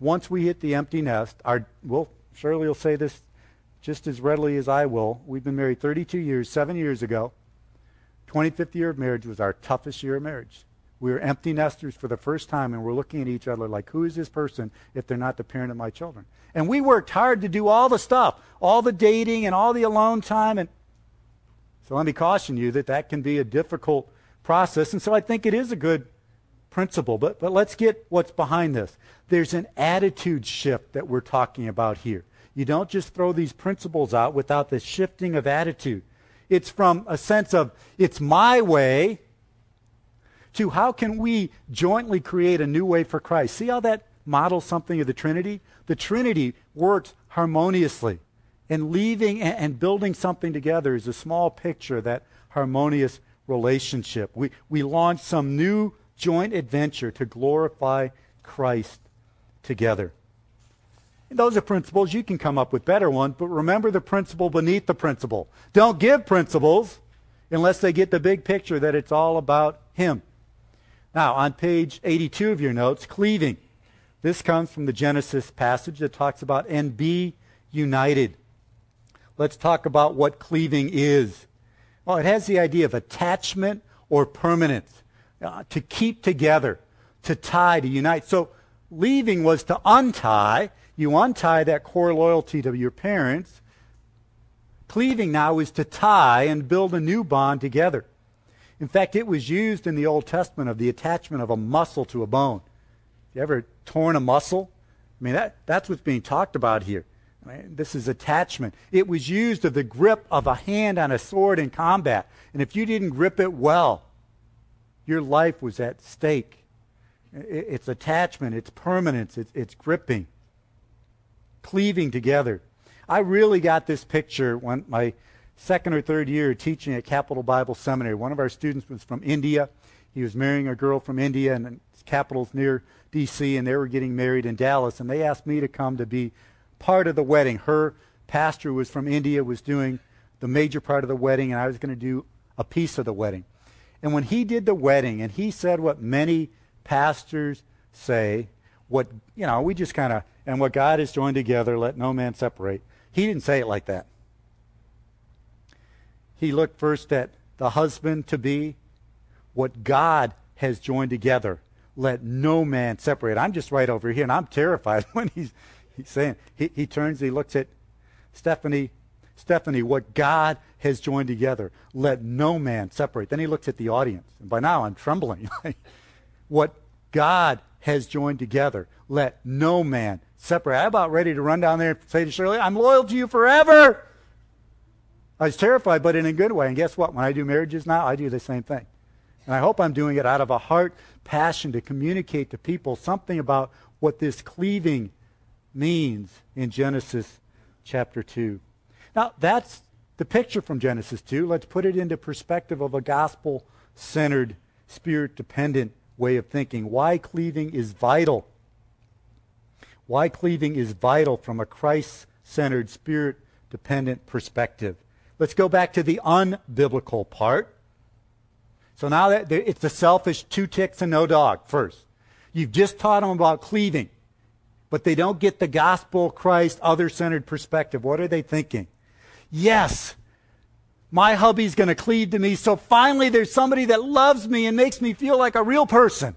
once we hit the empty nest, our well, Shirley will say this just as readily as I will. We've been married 32 years, seven years ago. 25th year of marriage was our toughest year of marriage. We were empty nesters for the first time, and we're looking at each other like, who is this person if they're not the parent of my children? And we worked hard to do all the stuff, all the dating and all the alone time. And so let me caution you that that can be a difficult process. And so I think it is a good principle. But, but let's get what's behind this. There's an attitude shift that we're talking about here. You don't just throw these principles out without the shifting of attitude. It's from a sense of, it's my way to how can we jointly create a new way for Christ. See how that models something of the Trinity? The Trinity works harmoniously. And leaving and building something together is a small picture of that harmonious relationship. We, we launch some new joint adventure to glorify Christ together. And those are principles. You can come up with better ones, but remember the principle beneath the principle. Don't give principles unless they get the big picture that it's all about Him. Now, on page 82 of your notes, cleaving. This comes from the Genesis passage that talks about and be united. Let's talk about what cleaving is. Well, it has the idea of attachment or permanence, uh, to keep together, to tie, to unite. So, leaving was to untie. You untie that core loyalty to your parents. Cleaving now is to tie and build a new bond together. In fact, it was used in the Old Testament of the attachment of a muscle to a bone. You ever torn a muscle? I mean, that, that's what's being talked about here. Right? This is attachment. It was used of the grip of a hand on a sword in combat. And if you didn't grip it well, your life was at stake. It's attachment, it's permanence, it's, it's gripping, cleaving together. I really got this picture when my second or third year teaching at Capital Bible Seminary. One of our students was from India. He was marrying a girl from India, and capital's near D.C., and they were getting married in Dallas. And they asked me to come to be part of the wedding. Her pastor was from India, was doing the major part of the wedding, and I was going to do a piece of the wedding. And when he did the wedding, and he said what many pastors say, what, you know, we just kind of, and what God has joined together, let no man separate. He didn't say it like that. He looked first at the husband to be, what God has joined together. Let no man separate. I'm just right over here, and I'm terrified [LAUGHS] when he's, he's saying, he, he turns, he looks at Stephanie, Stephanie, what God has joined together, let no man separate. Then he looks at the audience, and by now I'm trembling. [LAUGHS] what God has joined together, let no man separate. I'm about ready to run down there and say to Shirley, I'm loyal to you forever. I was terrified, but in a good way. And guess what? When I do marriages now, I do the same thing. And I hope I'm doing it out of a heart passion to communicate to people something about what this cleaving means in Genesis chapter 2. Now, that's the picture from Genesis 2. Let's put it into perspective of a gospel centered, spirit dependent way of thinking. Why cleaving is vital. Why cleaving is vital from a Christ centered, spirit dependent perspective. Let's go back to the unbiblical part. So now that it's the selfish two ticks and no dog first. You've just taught them about cleaving, but they don't get the gospel, Christ, other centered perspective. What are they thinking? Yes, my hubby's going to cleave to me, so finally there's somebody that loves me and makes me feel like a real person.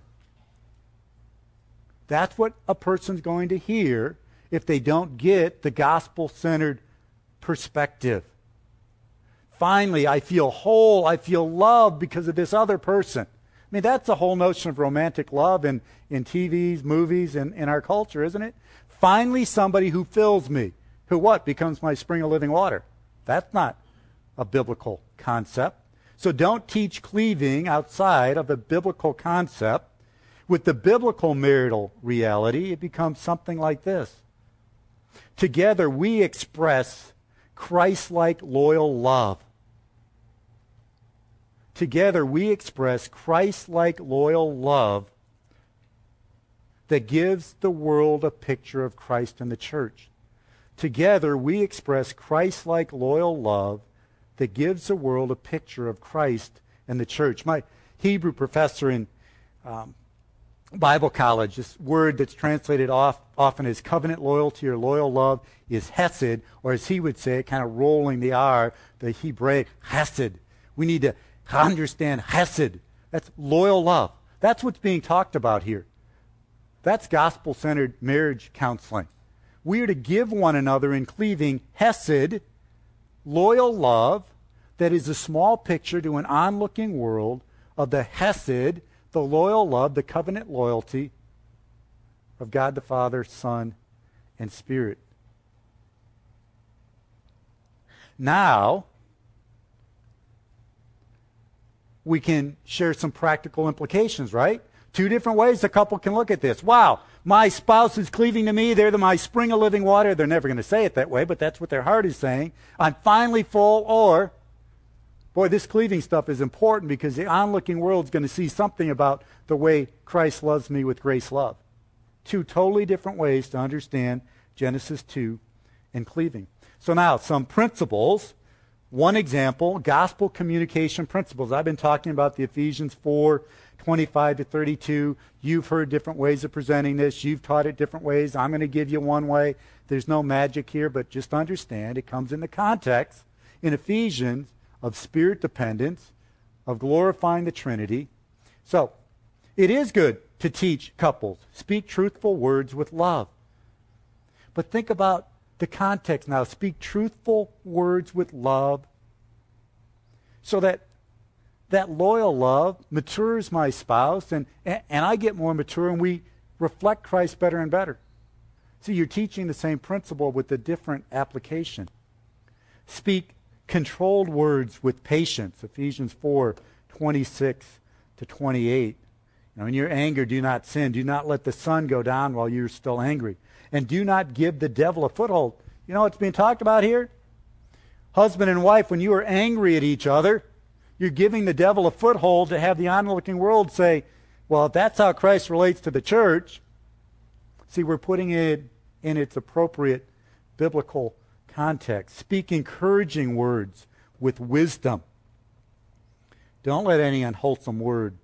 That's what a person's going to hear if they don't get the gospel centered perspective finally I feel whole, I feel loved because of this other person. I mean, that's the whole notion of romantic love in, in TVs, movies, and in our culture, isn't it? Finally, somebody who fills me, who what? Becomes my spring of living water. That's not a biblical concept. So don't teach cleaving outside of the biblical concept. With the biblical marital reality, it becomes something like this. Together, we express Christ like loyal love Together, we express Christ like loyal love that gives the world a picture of Christ and the church. Together, we express Christ like loyal love that gives the world a picture of Christ and the church. My Hebrew professor in um, Bible college, this word that's translated off, often as covenant loyalty or loyal love is hesed, or as he would say it, kind of rolling the R, the Hebraic hesed. We need to understand hesed. That's loyal love. That's what's being talked about here. That's gospel centered marriage counseling. We are to give one another in cleaving hesed, loyal love, that is a small picture to an onlooking world of the hesed, the loyal love, the covenant loyalty of God the Father, Son, and Spirit. Now, we can share some practical implications, right? Two different ways a couple can look at this. Wow, my spouse is cleaving to me. They're the, my spring of living water. They're never going to say it that way, but that's what their heart is saying. I'm finally full. Or, boy, this cleaving stuff is important because the onlooking world is going to see something about the way Christ loves me with grace love. Two totally different ways to understand Genesis 2 and cleaving. So now, some principles one example, gospel communication principles. I've been talking about the Ephesians 4 25 to 32. You've heard different ways of presenting this. You've taught it different ways. I'm going to give you one way. There's no magic here, but just understand it comes in the context in Ephesians of spirit dependence, of glorifying the Trinity. So, it is good to teach couples. Speak truthful words with love. But think about the context now. Speak truthful words with love so that that loyal love matures my spouse and, and I get more mature and we reflect Christ better and better. See, you're teaching the same principle with a different application. Speak controlled words with patience. Ephesians 4 26 to 28. Now, in your anger, do not sin. Do not let the sun go down while you're still angry. And do not give the devil a foothold. You know what's being talked about here? Husband and wife, when you are angry at each other, you're giving the devil a foothold to have the onlooking world say, well, if that's how Christ relates to the church, see, we're putting it in its appropriate biblical context. Speak encouraging words with wisdom. Don't let any unwholesome word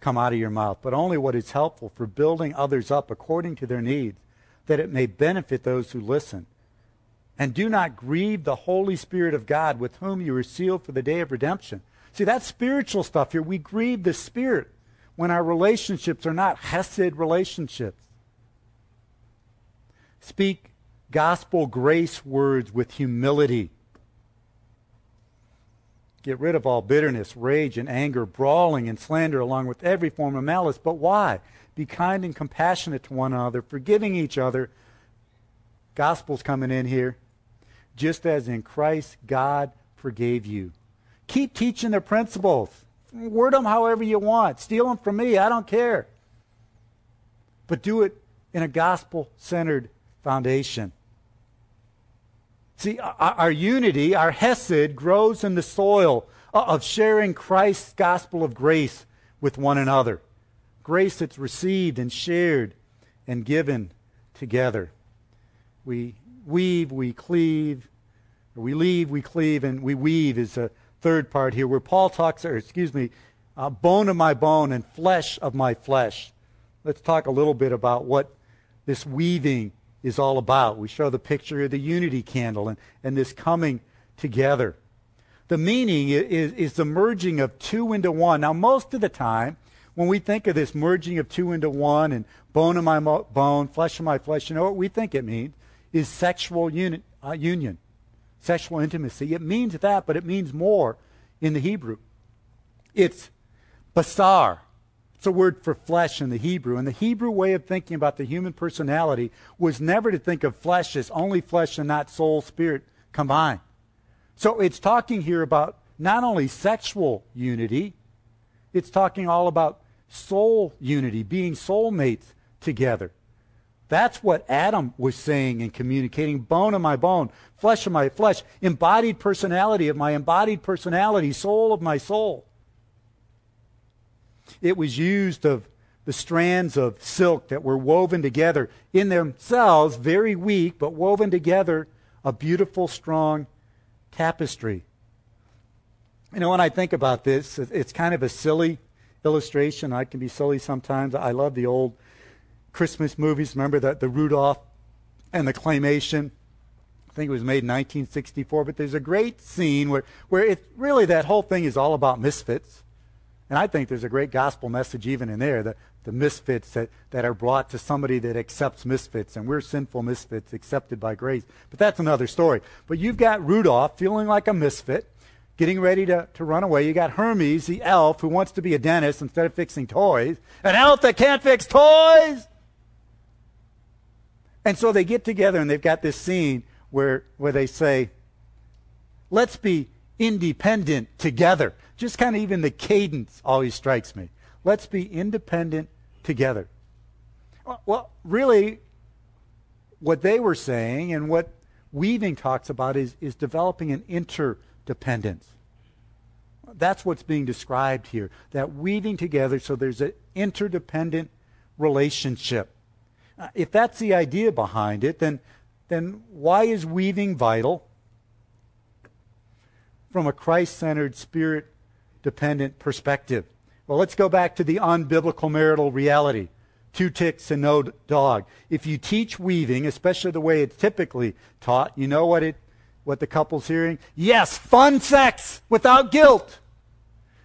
come out of your mouth, but only what is helpful for building others up according to their needs, that it may benefit those who listen. And do not grieve the Holy Spirit of God, with whom you were sealed for the day of redemption. See, that's spiritual stuff here. We grieve the Spirit when our relationships are not Hesed relationships. Speak gospel grace words with humility. Get rid of all bitterness, rage, and anger, brawling and slander, along with every form of malice. But why? Be kind and compassionate to one another, forgiving each other. Gospel's coming in here. Just as in Christ God forgave you. Keep teaching the principles. Word them however you want. Steal them from me. I don't care. But do it in a gospel centered foundation. See, our, unity, our Hesed, grows in the soil of sharing Christ's gospel of grace with one another. Grace that's received and shared and given together. We weave, we cleave, we leave, we cleave, and we weave is a third part here where Paul talks, or excuse me, uh, bone of my bone and flesh of my flesh. Let's talk a little bit about what this weaving is all about. We show the picture of the unity candle and, and this coming together. The meaning is, is the merging of two into one. Now, most of the time, when we think of this merging of two into one and bone of my mo- bone, flesh of my flesh, you know what we think it means? Is sexual uni- uh, union, sexual intimacy. It means that, but it means more in the Hebrew. It's basar, it's a word for flesh in the Hebrew. And the Hebrew way of thinking about the human personality was never to think of flesh as only flesh and not soul, spirit combined. So it's talking here about not only sexual unity, it's talking all about soul unity, being soulmates together. That's what Adam was saying and communicating bone of my bone, flesh of my flesh, embodied personality of my embodied personality, soul of my soul. It was used of the strands of silk that were woven together, in themselves very weak, but woven together, a beautiful, strong tapestry. You know, when I think about this, it's kind of a silly illustration. I can be silly sometimes. I love the old Christmas movies. Remember that the Rudolph and the claymation? I think it was made in 1964, but there's a great scene where, where it really that whole thing is all about misfits. And I think there's a great gospel message even in there, the, the misfits that, that are brought to somebody that accepts misfits. And we're sinful misfits accepted by grace. But that's another story. But you've got Rudolph feeling like a misfit, getting ready to, to run away. You got Hermes, the elf, who wants to be a dentist instead of fixing toys. An elf that can't fix toys! And so they get together and they've got this scene where, where they say, let's be independent together. Just kind of even the cadence always strikes me. Let's be independent together. Uh, well, really, what they were saying and what weaving talks about is, is developing an interdependence. That's what's being described here. That weaving together so there's an interdependent relationship. Uh, if that's the idea behind it, then, then why is weaving vital? from a Christ centered, spirit dependent perspective. Well, let's go back to the unbiblical marital reality two ticks and no dog. If you teach weaving, especially the way it's typically taught, you know what it what the couple's hearing? Yes, fun sex without guilt.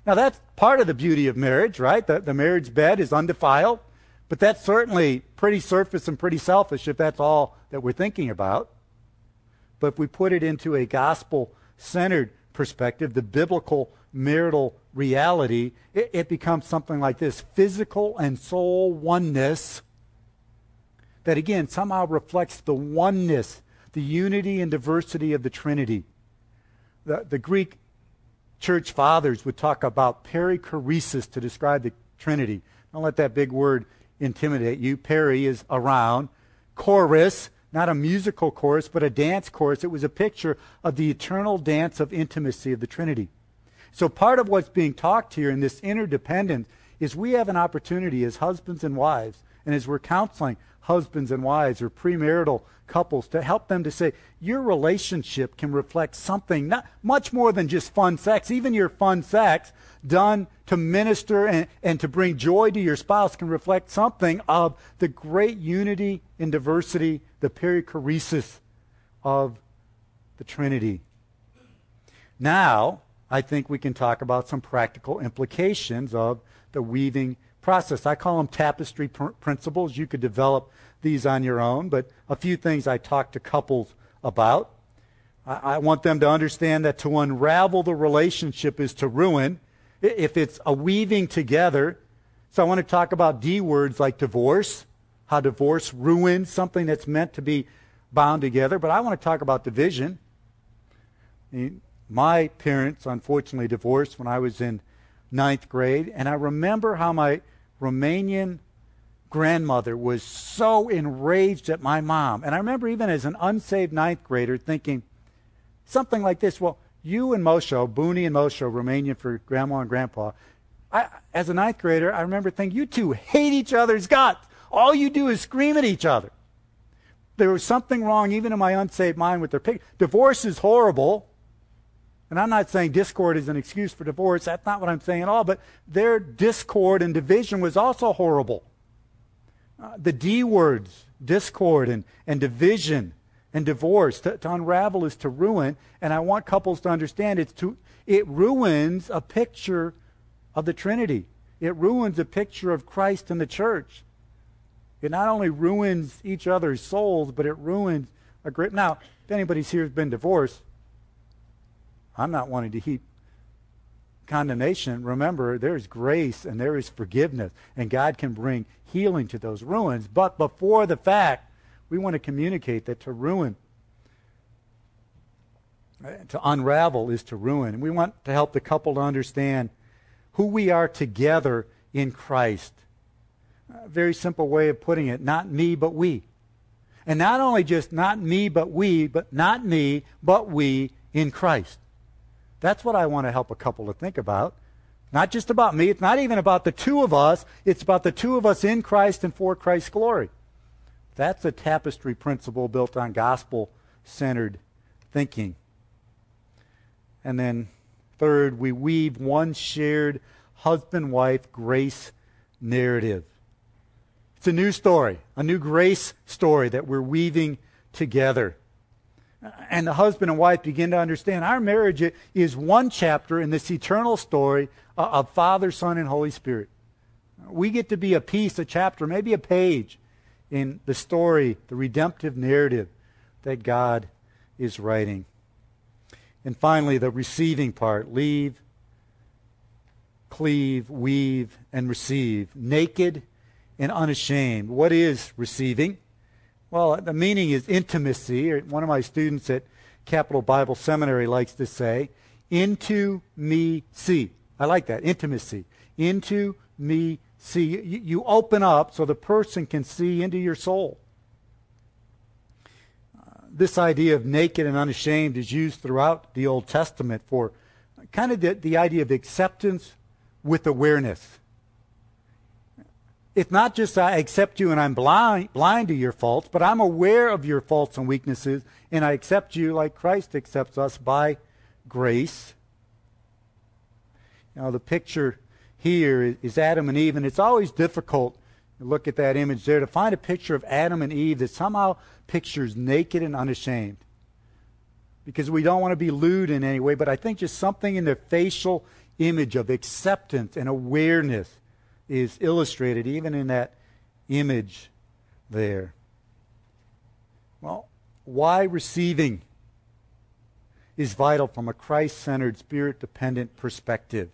Now that's part of the beauty of marriage, right? The, the marriage bed is undefiled, but that's certainly pretty surface and pretty selfish if that's all that we're thinking about. But if we put it into a gospel centered perspective, the biblical marital reality, it, it becomes something like this physical and soul oneness that again somehow reflects the oneness, the unity and diversity of the Trinity. The, the Greek church fathers would talk about perichoresis to describe the Trinity. Don't let that big word intimidate you. Perry is around. Chorus, not a musical chorus, but a dance chorus. It was a picture of the eternal dance of intimacy of the Trinity. So part of what's being talked here in this interdependence is we have an opportunity as husbands and wives, and as we're counseling husbands and wives or premarital couples to help them to say your relationship can reflect something not much more than just fun sex. Even your fun sex done to minister and, and to bring joy to your spouse can reflect something of the great unity and diversity the perichoresis of the trinity. Now I think we can talk about some practical implications of the weaving process. I call them tapestry pr- principles. You could develop these on your own, but a few things I talk to couples about. I, I want them to understand that to unravel the relationship is to ruin. If it's a weaving together, so I want to talk about D words like divorce, how divorce ruins something that's meant to be bound together, but I want to talk about division. My parents, unfortunately, divorced when I was in ninth grade, and I remember how my Romanian grandmother was so enraged at my mom. And I remember even as an unsaved ninth grader thinking something like this Well, you and Moshe, Booney and Moshe, Romanian for grandma and grandpa, I, as a ninth grader, I remember thinking, you two hate each other's guts. All you do is scream at each other. There was something wrong, even in my unsaved mind, with their pic. Divorce is horrible. And I'm not saying discord is an excuse for divorce. That's not what I'm saying at all. But their discord and division was also horrible. Uh, the D words, discord and, and division and divorce, to, to unravel is to ruin. And I want couples to understand it's to, it ruins a picture of the Trinity. It ruins a picture of Christ and the church. It not only ruins each other's souls, but it ruins a great. Now, if anybody's here has been divorced, I'm not wanting to heap condemnation. Remember, there is grace and there is forgiveness, and God can bring healing to those ruins. But before the fact, we want to communicate that to ruin, to unravel is to ruin. And we want to help the couple to understand who we are together in Christ. A very simple way of putting it not me, but we. And not only just not me, but we, but not me, but we in Christ. That's what I want to help a couple to think about. Not just about me. It's not even about the two of us. It's about the two of us in Christ and for Christ's glory. That's a tapestry principle built on gospel centered thinking. And then, third, we weave one shared husband wife grace narrative. It's a new story, a new grace story that we're weaving together and the husband and wife begin to understand our marriage is one chapter in this eternal story uh, of Father, Son, and Holy Spirit. We get to be a piece, a chapter, maybe a page in the story, the redemptive narrative that God is writing. And finally, the receiving part leave, cleave, weave, and receive. Naked and unashamed. What is receiving? Well, the meaning is intimacy. One of my students at Capital Bible Seminary likes to say, into me see. I like that, intimacy. Into me see. You, you open up so the person can see into your soul. Uh, this idea of naked and unashamed is used throughout the Old Testament for kind of the, the idea of acceptance with awareness. It's not just I accept you and I'm blind, blind to your faults, but I'm aware of your faults and weaknesses, and I accept you like Christ accepts us by grace. Now, the picture here is Adam and Eve, and it's always difficult to look at that image there to find a picture of Adam and Eve that somehow pictures naked and unashamed. Because we don't want to be lewd in any way, but I think just something in their facial image of acceptance and awareness is illustrated even in that image there. Well, why receiving is vital from a Christ centered, spirit dependent perspective.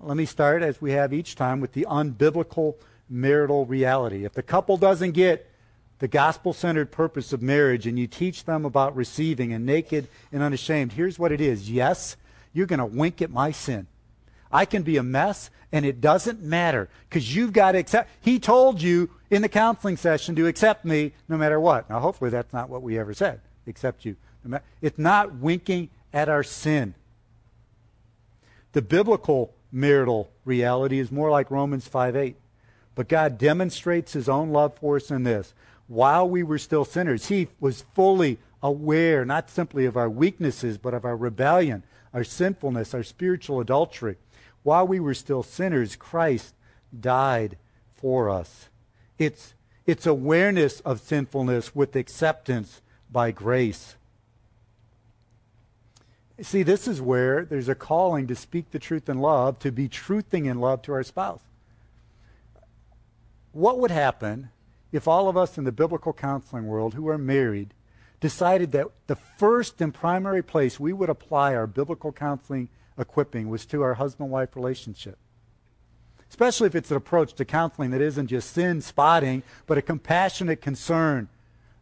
Let me start, as we have each time, with the unbiblical marital reality. If the couple doesn't get the gospel centered purpose of marriage and you teach them about receiving and naked and unashamed, here's what it is. Yes, you're going to wink at my sin. I can be a mess and it doesn't matter because you've got to accept. He told you in the counseling session to accept me no matter what. Now, hopefully, that's not what we ever said. Accept you. It's not winking at our sin. The biblical marital reality is more like Romans 5 8. But God demonstrates his own love for us in this. While we were still sinners, he was fully aware not simply of our weaknesses, but of our rebellion, our sinfulness, our spiritual adultery. While we were still sinners, Christ died for us. It's, it's awareness of sinfulness with acceptance by grace. See, this is where there's a calling to speak the truth in love, to be truthing in love to our spouse. What would happen if all of us in the biblical counseling world who are married decided that the first and primary place we would apply our biblical counseling equipping was to our husband wife relationship? Especially if it's an approach to counseling that isn't just sin spotting, but a compassionate concern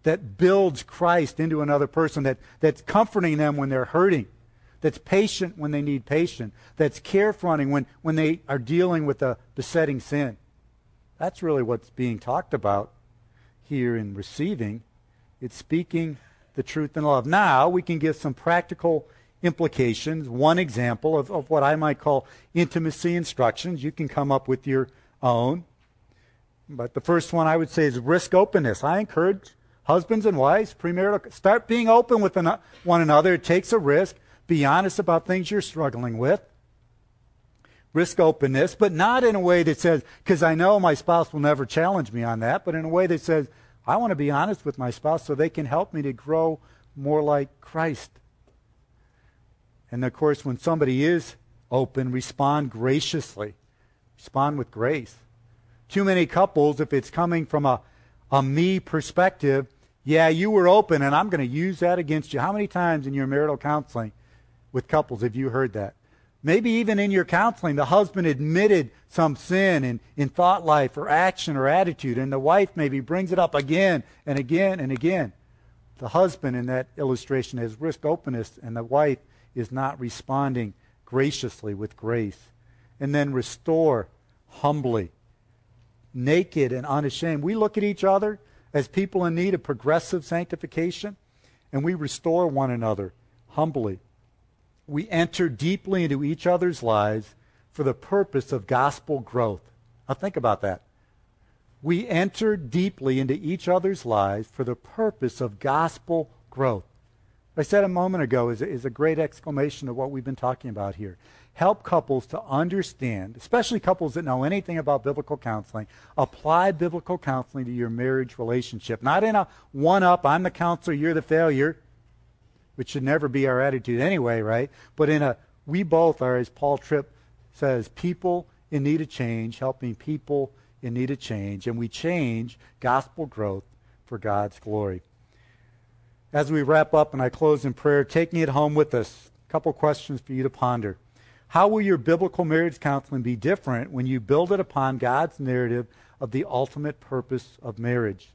that builds Christ into another person, that, that's comforting them when they're hurting that's patient when they need patience, that's carefronting when, when they are dealing with a besetting sin. That's really what's being talked about here in receiving. It's speaking the truth in love. Now, we can give some practical implications. One example of, of what I might call intimacy instructions. You can come up with your own. But the first one I would say is risk openness. I encourage husbands and wives, premarital, start being open with one another. It takes a risk. Be honest about things you're struggling with. Risk openness, but not in a way that says, because I know my spouse will never challenge me on that, but in a way that says, I want to be honest with my spouse so they can help me to grow more like Christ. And of course, when somebody is open, respond graciously, respond with grace. Too many couples, if it's coming from a, a me perspective, yeah, you were open and I'm going to use that against you. How many times in your marital counseling with couples have you heard that? Maybe even in your counseling, the husband admitted some sin in, in thought life or action or attitude, and the wife maybe brings it up again and again and again. The husband in that illustration has risked openness, and the wife is not responding graciously with grace. And then restore humbly, naked and unashamed. We look at each other as people in need of progressive sanctification, and we restore one another humbly we enter deeply into each other's lives for the purpose of gospel growth. Now, think about that. We enter deeply into each other's lives for the purpose of gospel growth. I said a moment ago is is a great exclamation of what we've been talking about here. Help couples to understand, especially couples that know anything about biblical counseling, apply biblical counseling to your marriage relationship. Not in a one up, I'm the counselor, you're the failure which should never be our attitude anyway, right? But in a, we both are, as Paul Tripp says, people in need of change, helping people in need of change, and we change gospel growth for God's glory. As we wrap up and I close in prayer, taking it home with us, a couple questions for you to ponder. How will your biblical marriage counseling be different when you build it upon God's narrative of the ultimate purpose of marriage?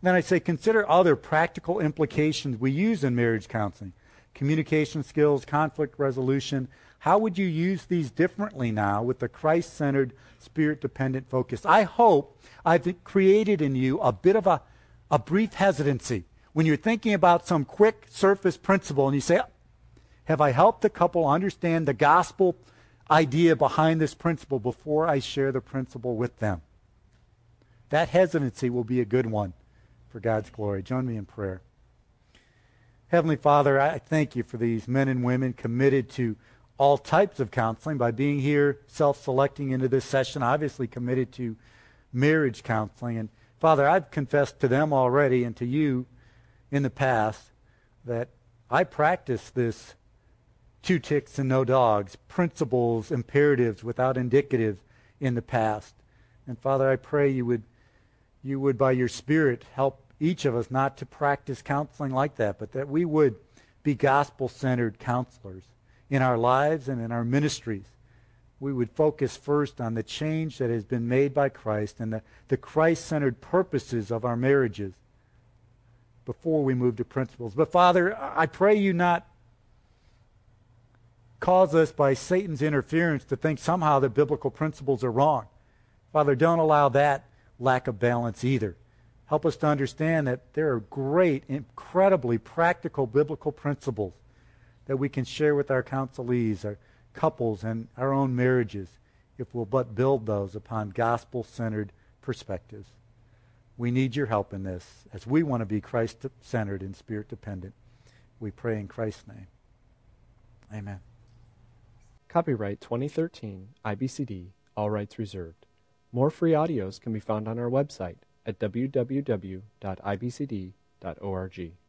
Then I say consider other practical implications we use in marriage counseling communication skills, conflict resolution. How would you use these differently now with the Christ centered, spirit dependent focus? I hope I've created in you a bit of a, a brief hesitancy. When you're thinking about some quick surface principle and you say, Have I helped the couple understand the gospel idea behind this principle before I share the principle with them? That hesitancy will be a good one for God's glory. Join me in prayer. Heavenly Father, I thank you for these men and women committed to all types of counseling by being here, self selecting into this session, obviously committed to marriage counseling. And Father, I've confessed to them already and to you in the past that I practice this two ticks and no dogs, principles, imperatives without indicatives in the past. And Father, I pray you would you would by your spirit help each of us not to practice counseling like that, but that we would be gospel-centered counselors in our lives and in our ministries. We would focus first on the change that has been made by Christ and the, the Christ-centered purposes of our marriages before we move to principles. But Father, I pray you not cause us by Satan's interference to think somehow that biblical principles are wrong. Father, don't allow that lack of balance either. Help us to understand that there are great, incredibly practical biblical principles that we can share with our counselees, our couples, and our own marriages if we'll but build those upon gospel centered perspectives. We need your help in this as we want to be Christ centered and spirit dependent. We pray in Christ's name. Amen. Copyright 2013 IBCD, all rights reserved. More free audios can be found on our website at www.ibcd.org.